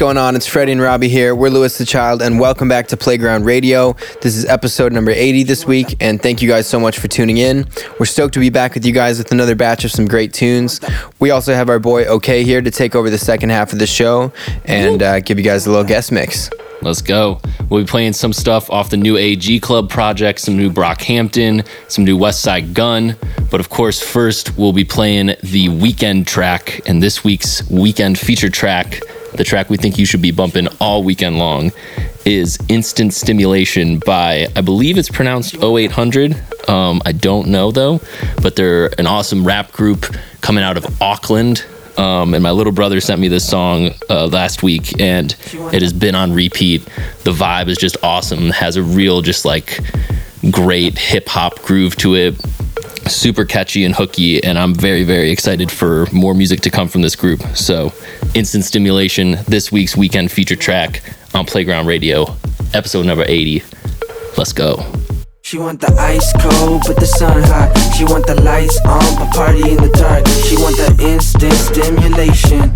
Going on? It's Freddie and Robbie here. We're Louis the Child, and welcome back to Playground Radio. This is episode number 80 this week, and thank you guys so much for tuning in. We're stoked to be back with you guys with another batch of some great tunes. We also have our boy Ookay here to take over the second half of the show and uh, give you guys a little guest mix. Let's go. We'll be playing some stuff off the new AG Club project, some new Brockhampton, some new Westside Gunn. But of course, first we'll be playing the weekend track, and this week's weekend feature track, the track we think you should be bumping all weekend long, is Instant Stimulation by, I believe it's pronounced 0800. Um, I don't know though, but they're an awesome rap group coming out of Auckland. Um, and my little brother sent me this song uh, last week, and it has been on repeat. The vibe is just awesome. It has a real, just like great hip hop groove to it. Super catchy and hooky, and I'm very, very excited for more music to come from this group. So, Instant Stimulation, this week's weekend feature track on Playground Radio, episode number 80. Let's go. She want the ice cold, but the sun hot. She want the lights on, but party in the dark. She want the instant stimulation.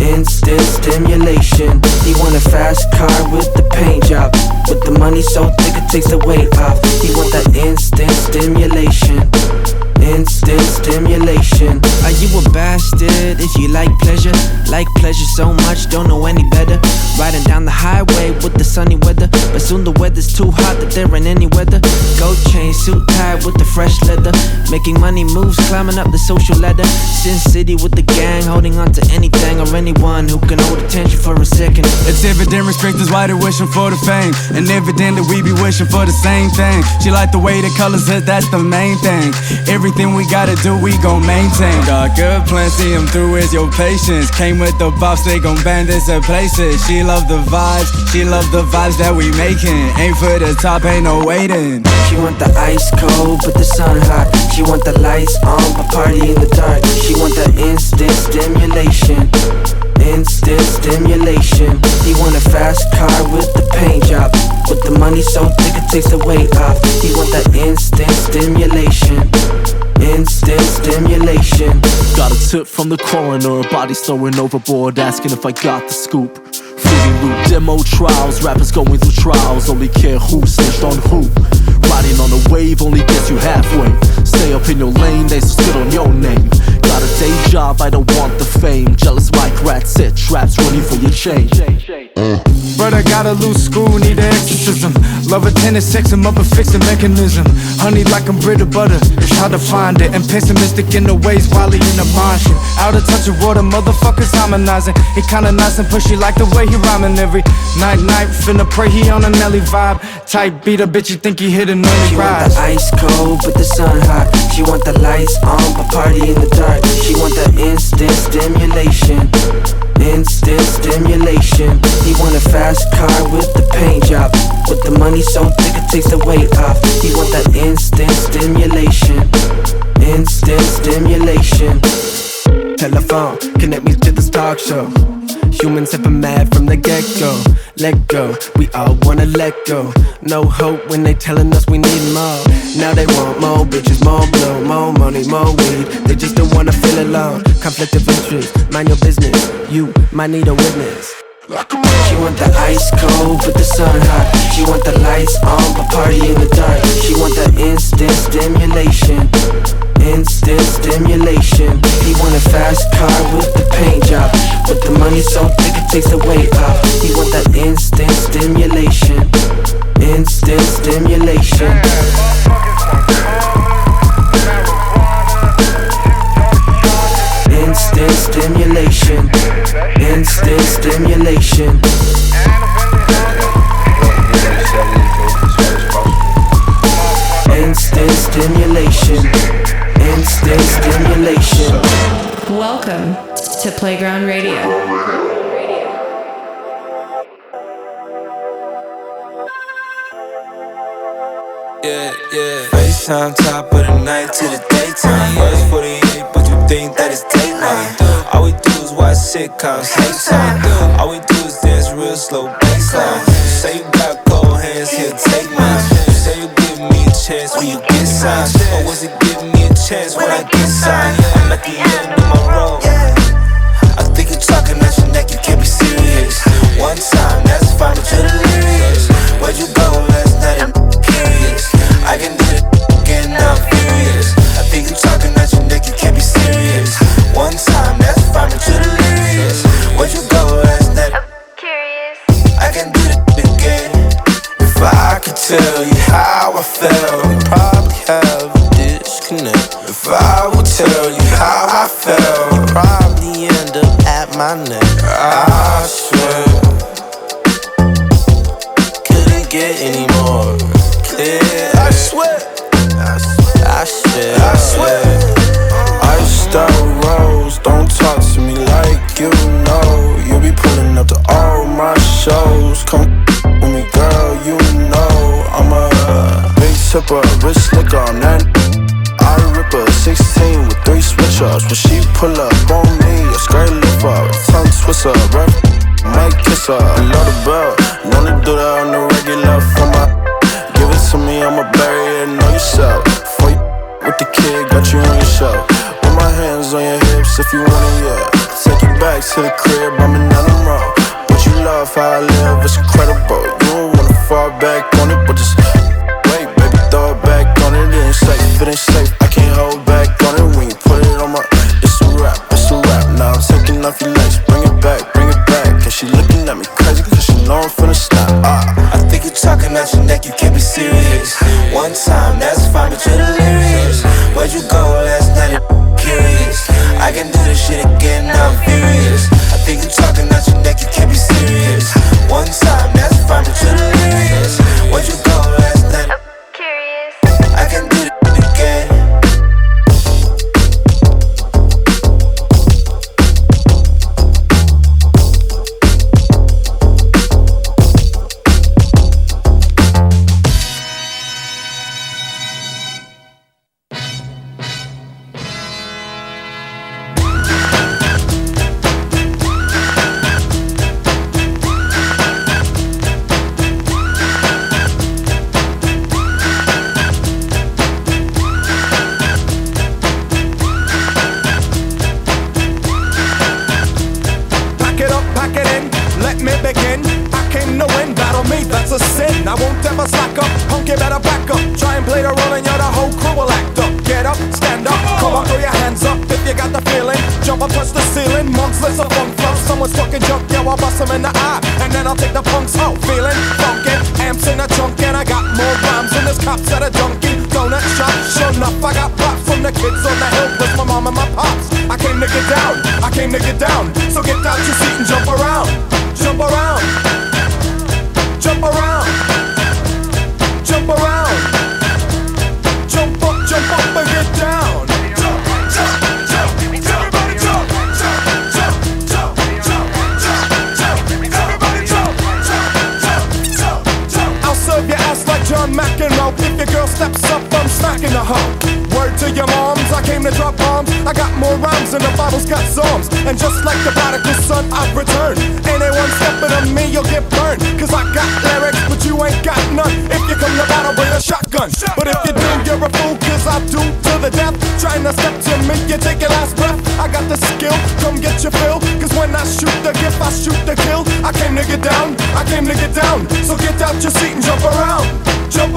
Instant stimulation. He want a fast car with the paint job. With the money so thick it takes the weight off. He want that instant stimulation. Instant stimulation. Are you a bastard if you like pleasure? Like pleasure so much, don't know any better. Riding down the highway with the sunny weather. But soon the weather's too hot that there ain't any weather. Gold chain, suit tied with the fresh leather. Making money moves, climbing up the social ladder. Sin City with the gang, holding on to anything or anyone who can hold attention for a second. It's evident respect is why they're wishing for the fame. And evident that we be wishing for the same thing. She like the way the colors hit, that's the main thing. Everything we gotta do, we gon' maintain. Got good plans, see them through is your patience. Came with the bops, they gon' band this at places. She love the vibes, she love the vibes that we making. Ain't for the top, ain't no waiting. She want the ice cold, but the sun hot. She want the lights on, but party in the dark. She want the instant stimulation. Instant stimulation. He want a fast car with the paint job. With the money so thick it takes the weight off. He want that instant stimulation. Instant stimulation. Got a tip from the coroner, bodies thrown overboard, asking if I got the scoop. Feeding loot demo trials, rappers going through trials, only care who snitched on who. Riding on a wave only gets you halfway. Stay up in your lane, they still sit on your name. Got a day job, I don't want the fame. Jealous mic rats, set traps running for your change. I got a loose screw, need an exorcism. Love a tennis, sex and fix the mechanism. Honey like I'm Brita butter, it's hard to find it. And pessimistic in the ways, Wally in the martian. Out of touch with water, motherfuckers harmonizing. He kinda nice and pushy like the way he rhyming every night, night. Finna pray he on a Nelly vibe. Type beat a bitch, you think he hit early She want the ice cold, but the sun hot. She want the lights on, but party in the dark. She want the instant stimulation. Instant stimulation. He want a fast car with the paint job. With the money so thick it takes the weight off. He want that instant stimulation. Instant stimulation. Telephone, connect me to this talk show. Humans have been mad from the get go. Let go, we all wanna let go. No hope when they telling us we need more. Now they want more bitches, more blow, more money, more weed. They just don't wanna feel alone. Conflict of interest, mind your business. You might need a witness. She want the ice cold, but the sun hot. She want the lights on, but party in the dark. She want that instant stimulation. Instant stimulation. He want a fast car with the paint job. But the money so thick it takes the weight off. He want that instant stimulation. Instant stimulation. Instant stimulation. Instant stimulation. Instant stimulation instant stimulation. Welcome to Playground Radio. Yeah, yeah. FaceTime top of the night to the daytime. Yeah, it's 48, but you think that it's daylight. All we do is watch sitcoms, hate time. All we do is dance real slow, baseline. You say you got cold hands, here, take mine. You say you give me a chance when you get signed chance when I get signed. I'm at the end. I shoot to kill. I came to get down, I came to get down. So get out your seat and jump around. Jump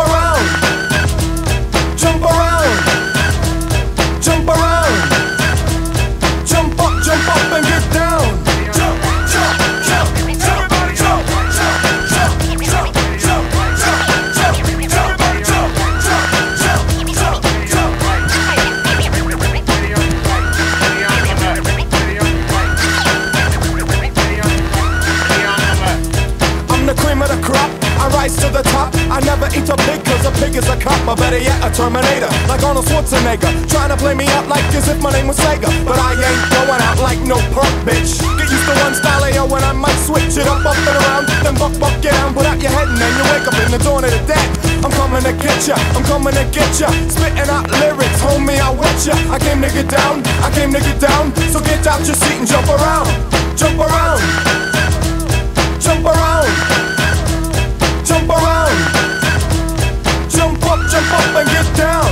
or better yet, a Terminator. Like Arnold Schwarzenegger, trying to play me out like as if my name was Sega. But I ain't going out like no punk bitch. Get used to one style yo, when I might switch it up, up and around. Then buck, buck, get down, put out your head, and then you wake up in the dawn of the dead. I'm coming to get ya, I'm coming to get ya. Spitting out lyrics, homie, I with ya. I came to get down, I came to get down. So get out your seat and jump around, jump around, jump around, jump around, up, and get down.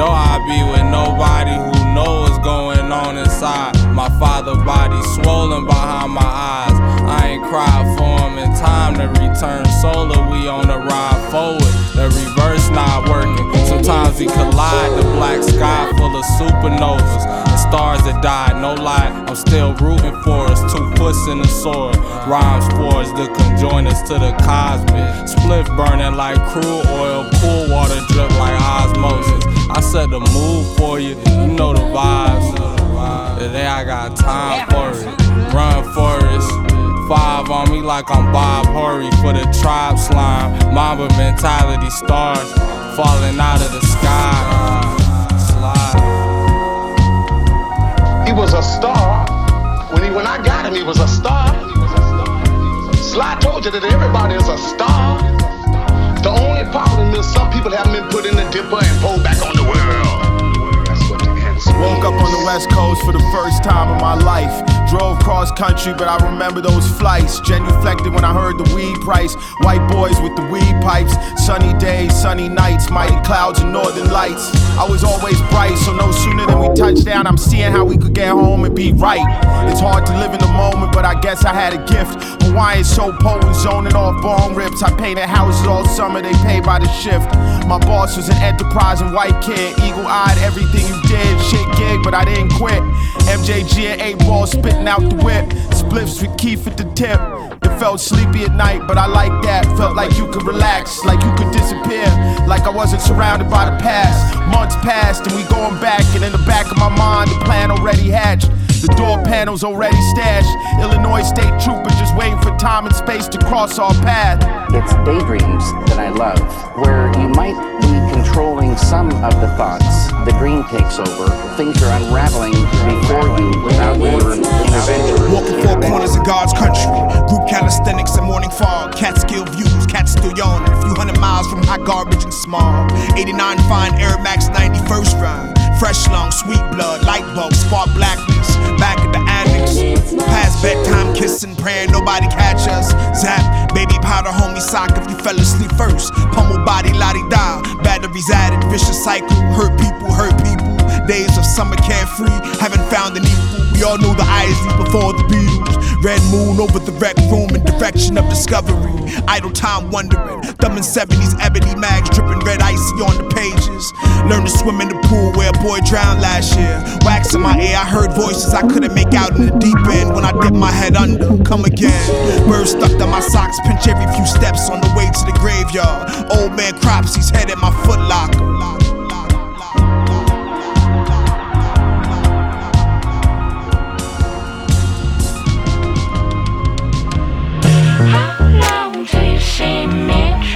Door. I be with nobody who know what's going on inside. My father body swollen behind my eyes. I ain't cried for him in time to return solar. We on the ride forward. The reverse not working. Sometimes we collide. The black sky full of supernovas stars that died, No lie, I'm still rooting for us. Two puss in the sword. Rhymes forged the conjoin us to the cosmic. Split burning like crude oil. Cool water drip like osmosis. I set the mood for you. You know the vibes. Today I got time for it. Run for forest. Five on me like I'm Bob Hurry for the tribe slime. Mamba mentality stars falling out of the sky. He was a star. When he when I got him, he was a star. Sly told you that everybody is a star. The only problem is some people haven't been put in the dipper and pulled back on the world. That's what they had to say. Woke up on the west coast for the first time in my life. Drove cross country, but I remember those flights. Genuflected when I heard the weed price. White boys with the weed pipes. Sunny days, sunny nights, mighty clouds and northern lights. I was always bright, so no sooner than we touched down, I'm seeing how we could get home and be right. It's hard to live in the moment, but I guess I had a gift. Hawaiian so potent, zoning off bone rips. I painted houses all summer, they pay by the shift. My boss was an enterprising white kid, eagle eyed, everything you did, shit gig, but I didn't quit. MJG and 8 ball spitting out the whip. Spliffs with Keith at the tip. It felt sleepy at night, but I like that. Felt like you could relax, like you could disappear. Like I wasn't surrounded by the past. Months passed and we going back, and in the back of my mind, the plan already hatched. The door panels already stashed. Illinois state trooper just waiting for time and space to cross our path. It's daydreams that I love, where you might be controlling some of the thoughts. The green takes over. Things are unraveling before you without your intervention. Walking four corners of God's country. Group calisthenics and morning fog. Catskill views, cats still yawning. A few hundred miles from hot garbage and smog. 89 fine Air Max 91st run. Fresh lung, sweet blood, light bulb, spark blackness. Back. Past bedtime, kissing, praying nobody catch us. Zap, baby powder, homie sock if you fell asleep first. Pummel body, lottie da. Batteries added, vicious cycle. Hurt people, hurt people. Days of summer carefree, haven't found an equal. We all know the Isley before the Beatles. Red moon over the rec room in direction of discovery. Idle time wondering. Thumbing 70s ebony mags, dripping red icy on the pages. Learn to swim in the pool where a boy drowned last year. Wax in my ear, I heard voices I couldn't make out in the deep end. When I dipped my head under, come again. Birds stuck to my socks, pinch every few steps on the way to the graveyard. Old man crops, he's head in my foot till you me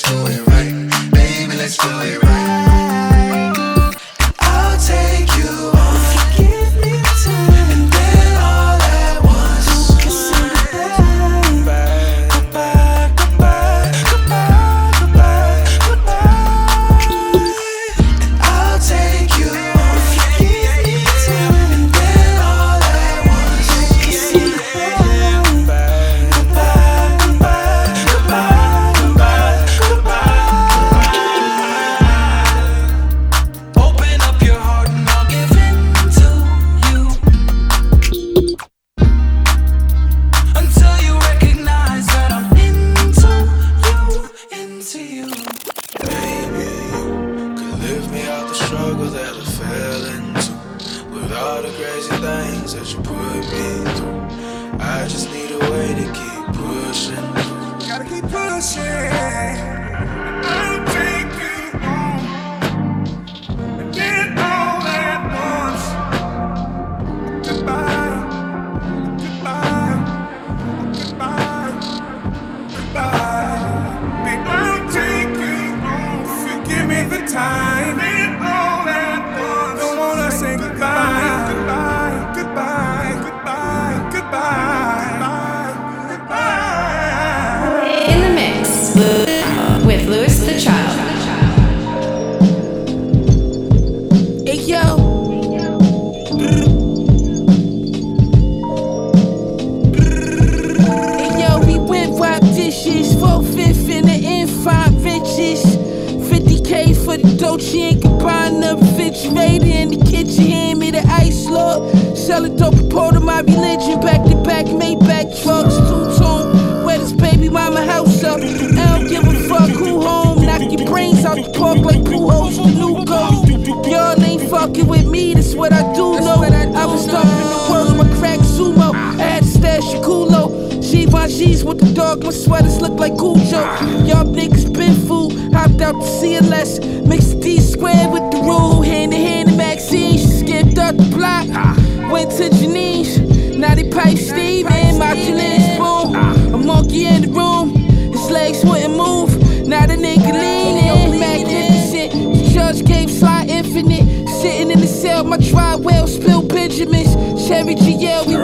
let's do it right. Baby, let's do it right. Stash a culo. Givenchy's with the dog, my sweaters look like Cujo. Y'all niggas been fool, hopped out to CLS. Mixed D squared with the rule, hand in hand in Maxine. She skipped up the block, went to Janine's. Now they pipe Steve and modulate boom. A monkey in the room, his legs wouldn't move. Now the nigga leaning, magnificent. The judge gave Sly infinite. Sitting in the cell, my dry well spilled Benjamins. Cherry GL, we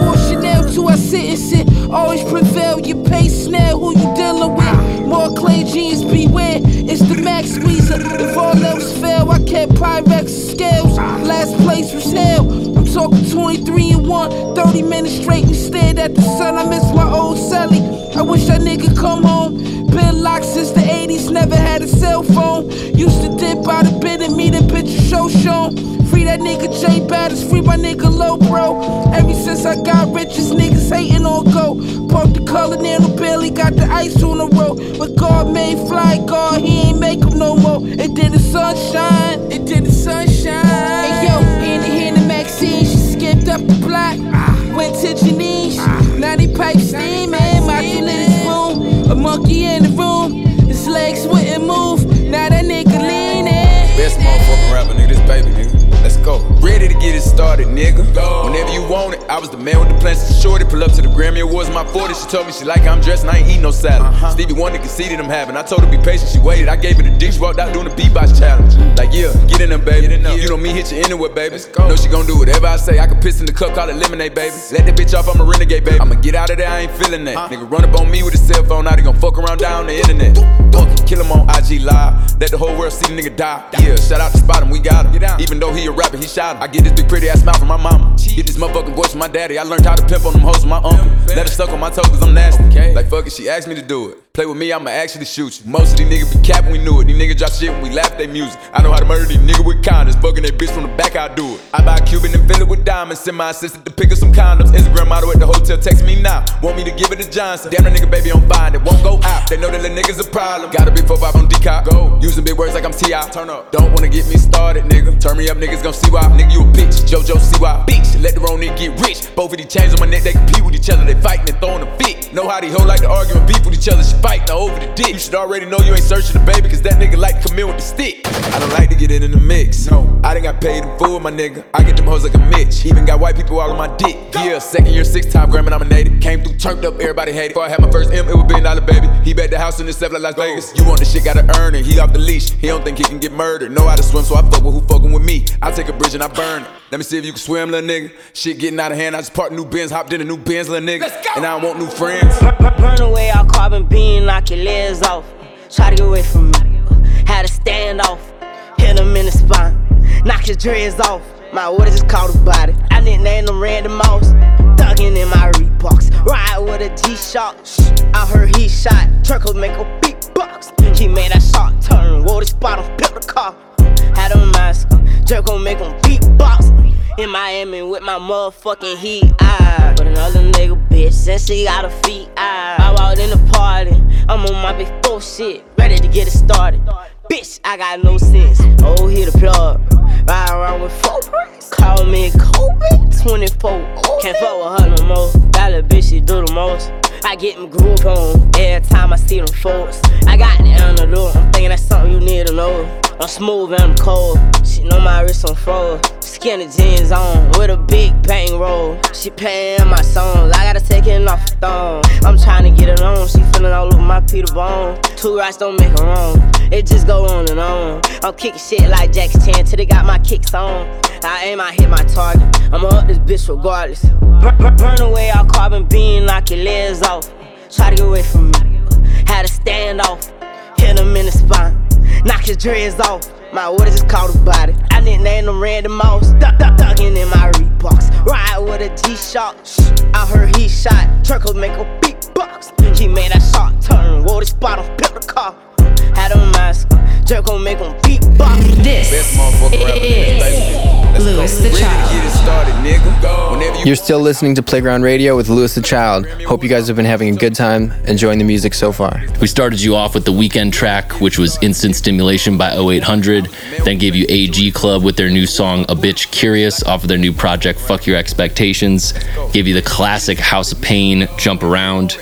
to. Always prevail, you pay snell, who you dealing with? More clay jeans, beware, it's the max squeezer. If all else fail, I kept Pyrex scales. Last place was hell. Talking 23 and 1, 30 minutes straight and stared at the sun. I miss my old celly. I wish that nigga come home. Been locked since the 80s, never had a cell phone. Used to dip out the bed and meet a picture show shown. Free that nigga J Batters, free my nigga Low Bro. Ever since I got riches, niggas hating on go. Park the color nano Billy, got the ice on the road. But God made fly, God, he ain't make 'em no more. It did the sunshine, it did the sunshine. Hey yo, in the skipped up the block. Went to Janine's, now they pipe steaming. My in his room, a monkey in the room. His legs wouldn't move, now that nigga leaning. Best motherfucking rapper, nigga. This baby, nigga. Go. Ready to get it started, nigga. Go. Whenever you want it, I was the man with the plans to shorty. Pull up to the Grammy Awards, my 40. She told me she like how I'm dressed and I ain't eat no salad. Stevie Wonder conceded I'm having. I told her be patient, she waited. I gave her the dick, she walked out doing the beatbox challenge. Like, yeah, get in there, baby. You know me, hit you anywhere, baby. Know she gon' do whatever I say. I can piss in the cup, call it lemonade, baby. Let that bitch off, I'm a renegade, baby. I'ma get out of there, I ain't feeling that. Nigga run up on me with a cell phone, now they gon' fuck around down the internet. Fuck it, kill him on IG Live. Let the whole world see the nigga die. Yeah, shout out to Spot him, we got him. Even though he a rapper, he shot him. I get this big pretty ass smile from my mama. Get this motherfucking voice from my daddy. I learned how to pimp on them hoes from my uncle. Let her suck on my toe cause I'm nasty. Like fuck it, she asked me to do it. Play with me, I'ma actually shoot you. Most of these niggas be capping, we knew it. These niggas drop shit when we laugh they music. I know how to murder these niggas with kindness. Fucking that bitch from the back, I do it. I buy a Cuban and fill it with diamonds. Send my assistant to pick up some condoms. Instagram model at the hotel, text me now. Want me to give it to Johnson. Damn, the nigga baby on bind, it won't go out. They know that the niggas a problem. Got a big 4 5 on decop. Go. Using big words like I'm T.I. Turn up. Don't wanna get me started, nigga. Turn me up, niggas gon' see why. Nigga, you a bitch. JoJo, see why. Bitch, let the wrong nigga get rich. Both of these chains on my neck, they compete with each other. They fighting and throwing a fit. Know how these hoes like to argue and beef with each other. She fighting over the dick. You should already know you ain't searching the baby, cause that nigga like to come in with the stick. I don't like to get it in the mix. No, I done got paid in full, my nigga. I get them hoes like a Mitch. Even got white people all on my dick. Yeah, second year, six time Grammy nominated. Came through, turned up, everybody hated. Before I had my first M, it was billion dollar baby. He bet the house in himself like Las Vegas. You want the shit, gotta earn it. He off the leash. He don't think he can get murdered. Know how to swim, so I fuck with who fucking with me. I take a bridge and I burn it. Let me see if you can swim, little nigga. Shit getting out of hand. I just parked new Benz, hopped in a new Benz, little nigga. And I don't want new friends. Burn away all carbon beam, knock your legs off. Try to get away from me. Had to stand off. Hit him in the spine. Knock his dreads off. My orders just caught a body. I didn't name them Randy Moss. Thuggin' in my Reeboks. Ride with a G-Shock. I heard he shot. Turkle make a beatbox. He made that shot turn. Wore the spot on pimp the car. Had a mask. Jerk gon' make him beatbox. In Miami with my motherfucking heat. I with another nigga bitch since she got a feet. I, I walked in the party. I'm on my big four shit, ready to get it started. Bitch, I got no sense. Oh, hit the plug. Ride around with four bricks. Call me Kobe 24. Can't fuck with her no more. Little bitch, she do the most. I get my groove on every time I see them folks. I got the antidote. I'm thinking that's something you need to know. I'm smooth and I'm cold. She know my wrist on froze. Skinny jeans on with a big bang roll. She paying my songs, I gotta take it off the thong. I'm trying to get it on, she feeling all over my Peter Bone. Two rights don't make her wrong, it just go on and on. I'm kicking shit like Jackie Chan till they got my kicks on. I aim, I hit my target. I'ma up this bitch regardless. Burn, burn, burn away all carbon beam, knock your legs off. Try to get away from me. Had to stand off, hit him in the spine, knock his dreads off. My orders is called a body. I didn't name them random mouse. Duck, duck, ducking in my Reeboks. Ride with a G-Shock. I heard he shot. Turkle make a beatbox. He made that shot turn. Wore the spot on pepper car. Had a mask. Jerk gon' make him beatbox. This is Louis the Child. Started, you You're still listening to Playground Radio with Louis the Child. Hope you guys have been having a good time enjoying the music so far. We started you off with the weekend track, which was Instant Stimulation by 0800. Then gave you AG Club with their new song A Bitch Curious off of their new project Fuck Your Expectations. Gave you the classic House of Pain Jump Around.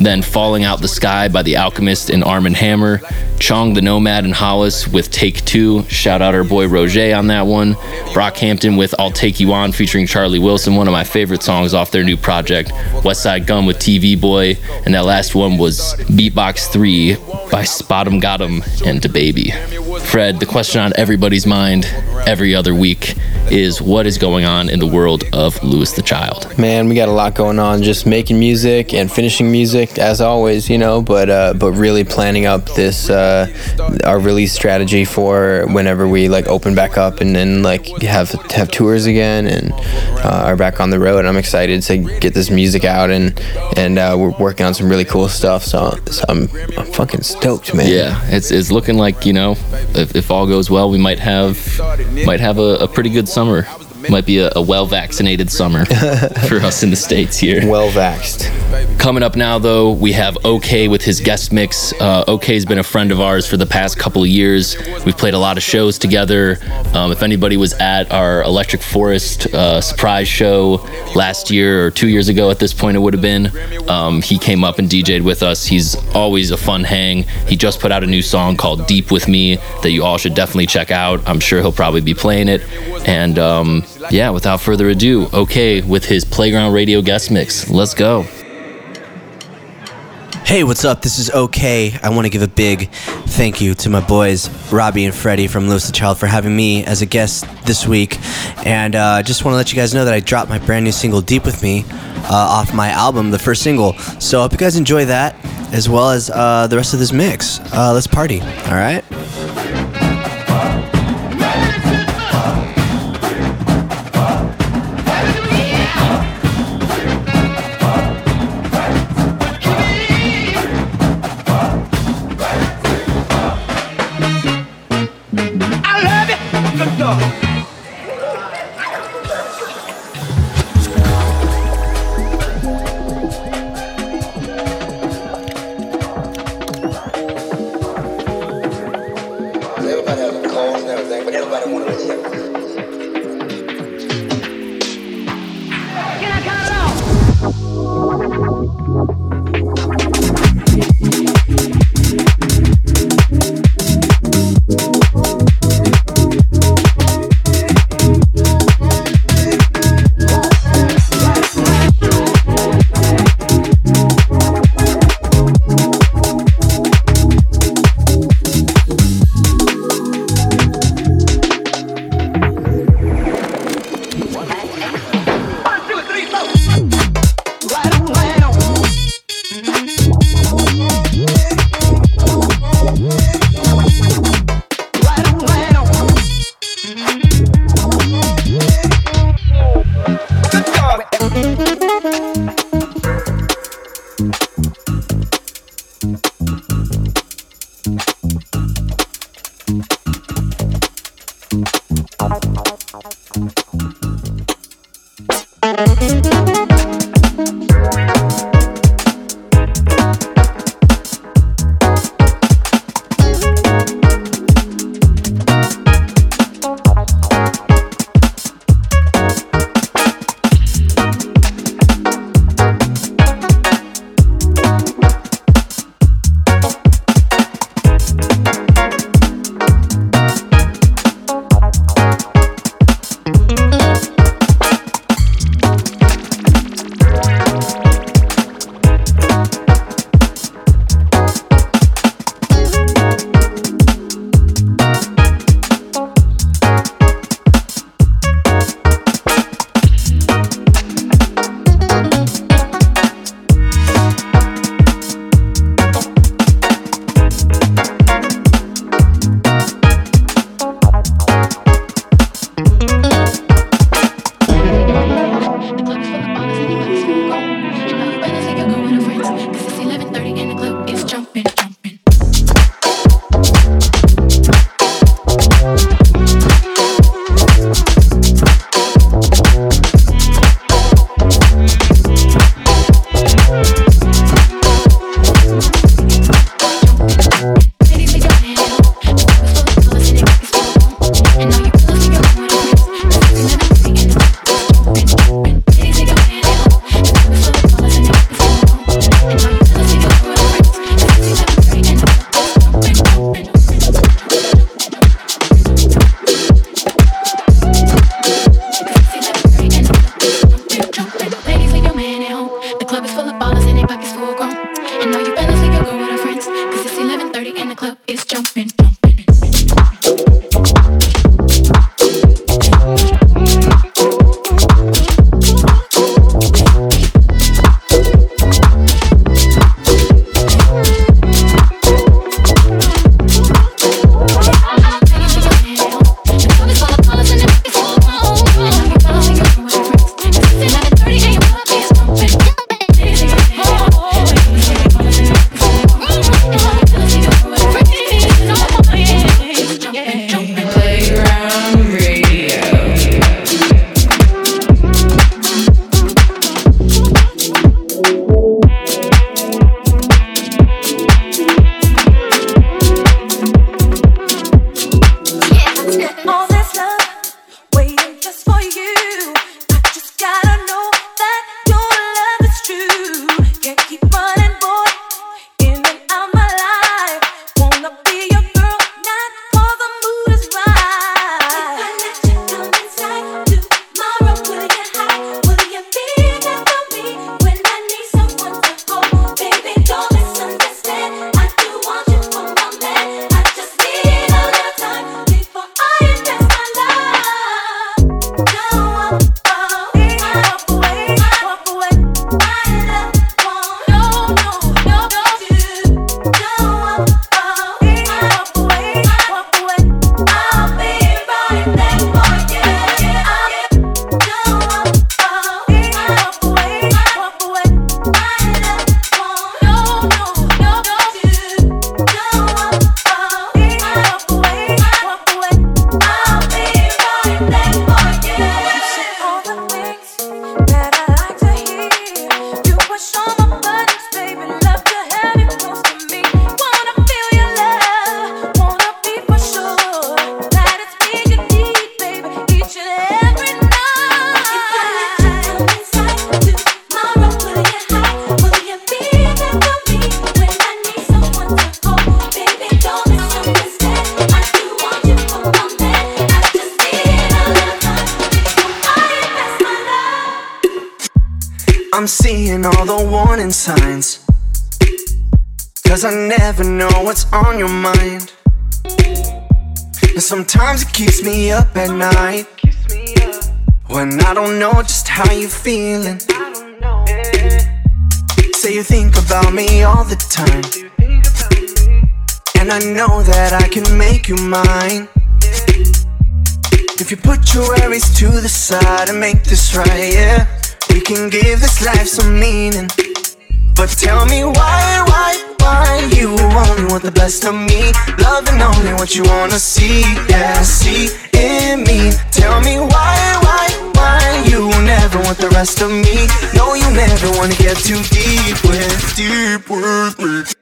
Then Falling Out the Sky by The Alchemist and Armand Hammer. Chong the Nomad and Hollis with Take Two. Shout out our boy Roger on that one. Brockhampton with I'll Take You On featuring Charlie Wilson, one of my favorite songs off their new project. Westside Gunn with TV Boy. And that last one was Beatbox 3 by Spot'em Got'em and DaBaby. Fred, the question on everybody's mind every other week is what is going on in the world of Louis the Child? Man, we got a lot going on. Just making music and finishing music, as always, you know. But uh, but really planning up this uh, our release strategy for whenever we like open back up and then like have have tours again and uh, are back on the road. I'm excited to get this music out and and uh, we're working on some really cool stuff. So, so I'm, I'm fucking stoked, man. Yeah, it's, it's looking like you know, if, if all goes well, we might have might have a, a pretty good summer. Might be a, a well vaccinated summer for us in the states here. Well vaxxed. Coming up now, though, we have Ookay with his guest mix. Uh, Ookay's been a friend of ours for the past couple of years. We've played a lot of shows together. Um, if anybody was at our Electric Forest uh, surprise show last year or two years ago, at this point it would have been, um, he came up and DJ'd with us. He's always a fun hang. He just put out a new song called Deep with Me that you all should definitely check out. I'm sure he'll probably be playing it. And um, yeah, without further ado, Ookay with his Playground Radio guest mix. Let's go. Hey, what's up? This is Ookay. I want to give a big thank you to my boys, Robbie and Freddie from Louis the Child, for having me as a guest this week. And uh, just want to let you guys know that I dropped my brand new single, Deep With Me, uh, off my album, the first single. So I hope you guys enjoy that, as well as uh, the rest of this mix. Uh, let's party, all right? and me time. And I know that I can make you mine. If you put your worries to the side and make this right, yeah. We can give this life some meaning. But tell me why, why, why you only want the best of me? Loving only what you wanna see, yeah, see in me rest of me? No, you never wanna get too deep with, deep with me.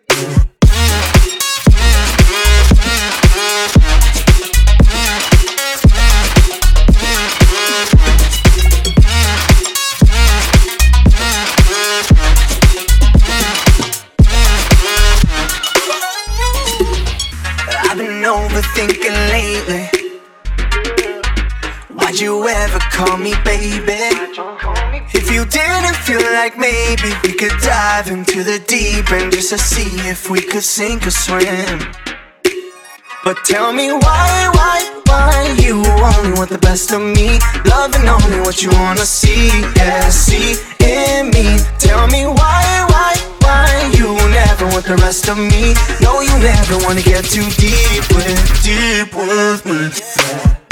Dive into the deep end just to see if we could sink or swim. But tell me why, why, why you only want the best of me? Loving only what you wanna see, yeah, see in me. Tell me why, why, why you never want the rest of me? No, you never wanna get too deep with, deep with me.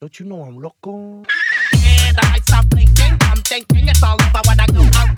Don't you know I'm loco? And I stop thinking, I'm thinking it's all about what I do. I'm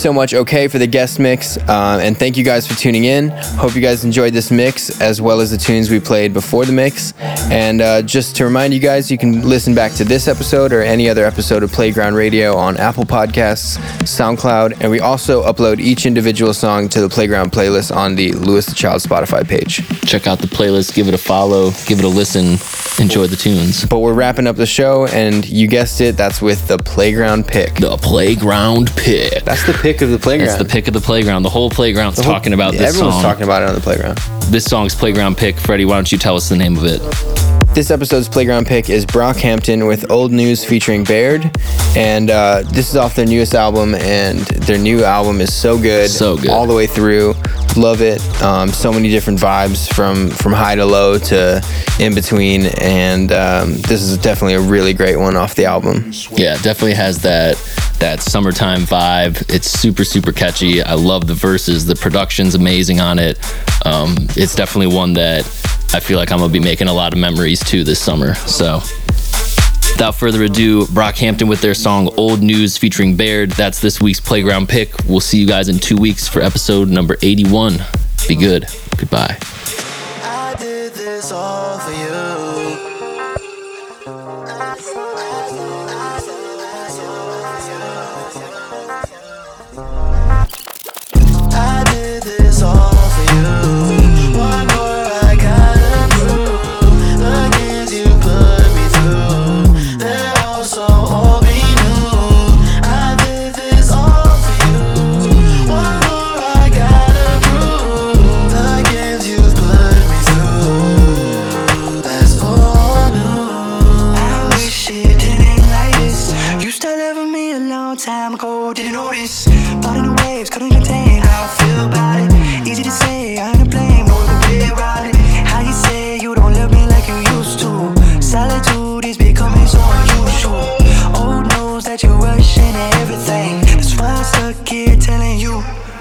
so much, OK, for the guest mix. Uh, and thank you guys for tuning in. Hope you guys enjoyed this mix as well as the tunes we played before the mix. And uh, just to remind you guys, you can listen back to this episode or any other episode of Playground Radio on Apple Podcasts, SoundCloud, and we also upload each individual song to the Playground playlist on the Louis the Child Spotify page. Check out the playlist, give it a follow, give it a listen, enjoy the tunes. But we're wrapping up the show, and you guessed it, that's with the Playground pick. The Playground pick. That's the pick of the playground. It's the pick of the playground. The whole playground's The whole- talking about this Everyone's song. talking about it on the playground. This song's Playground Pick. Freddie, why don't you tell us the name of it? This episode's playground pick is Brockhampton with Old News featuring Baird, and uh, this is off their newest album. And their new album is so good, So good. all the way through. Love it. Um, so many different vibes from from high to low to in between, and um, this is definitely a really great one off the album. Yeah, definitely has that that summertime vibe. It's super super catchy. I love the verses. The production's amazing on it. Um, it's definitely one that I feel like I'm gonna be making a lot of memories too this summer. So. Without further ado, Brockhampton with their song Old News featuring Baird. That's this week's Playground pick. We'll see you guys in two weeks for episode number 81. Be good. Goodbye.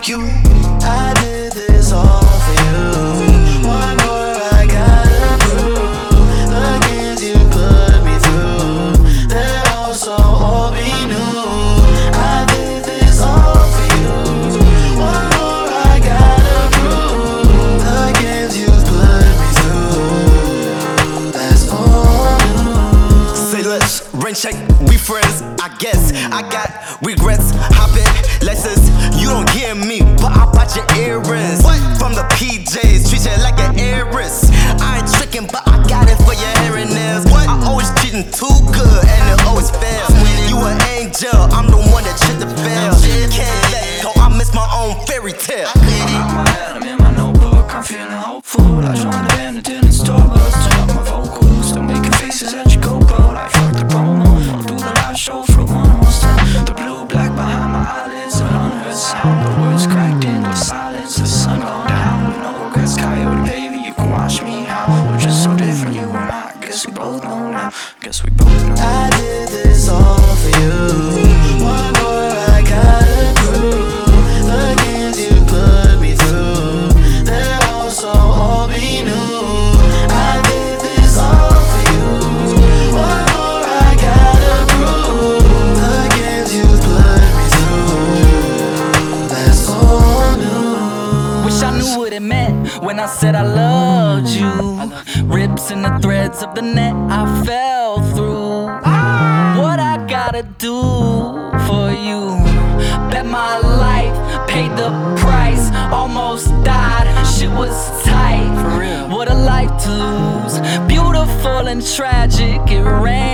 You. I did this all for you. One more I gotta prove. The games you put me through, they're also all be new. I did this all for you. One more I gotta prove. The games you put me through, that's all. Say rent check, we friends, I guess. I got regrets, hop Lexus. You don't get me, but I bought your earrings. What? From the PJs, treat you like an heiress. I ain't tricking, but I got it for your hair and nails. What? I always cheating too good, and it always fails. You an angel, I'm the one that shit to fail. Can't let go, I miss my own fairy tale. I'm in my notebook, I'm feeling hopeful. I joined the band that threads of the net I fell through. What I gotta do for you? Bet my life, paid the price, almost died. Shit was tight. For real. What a life to lose. Beautiful and tragic, it ran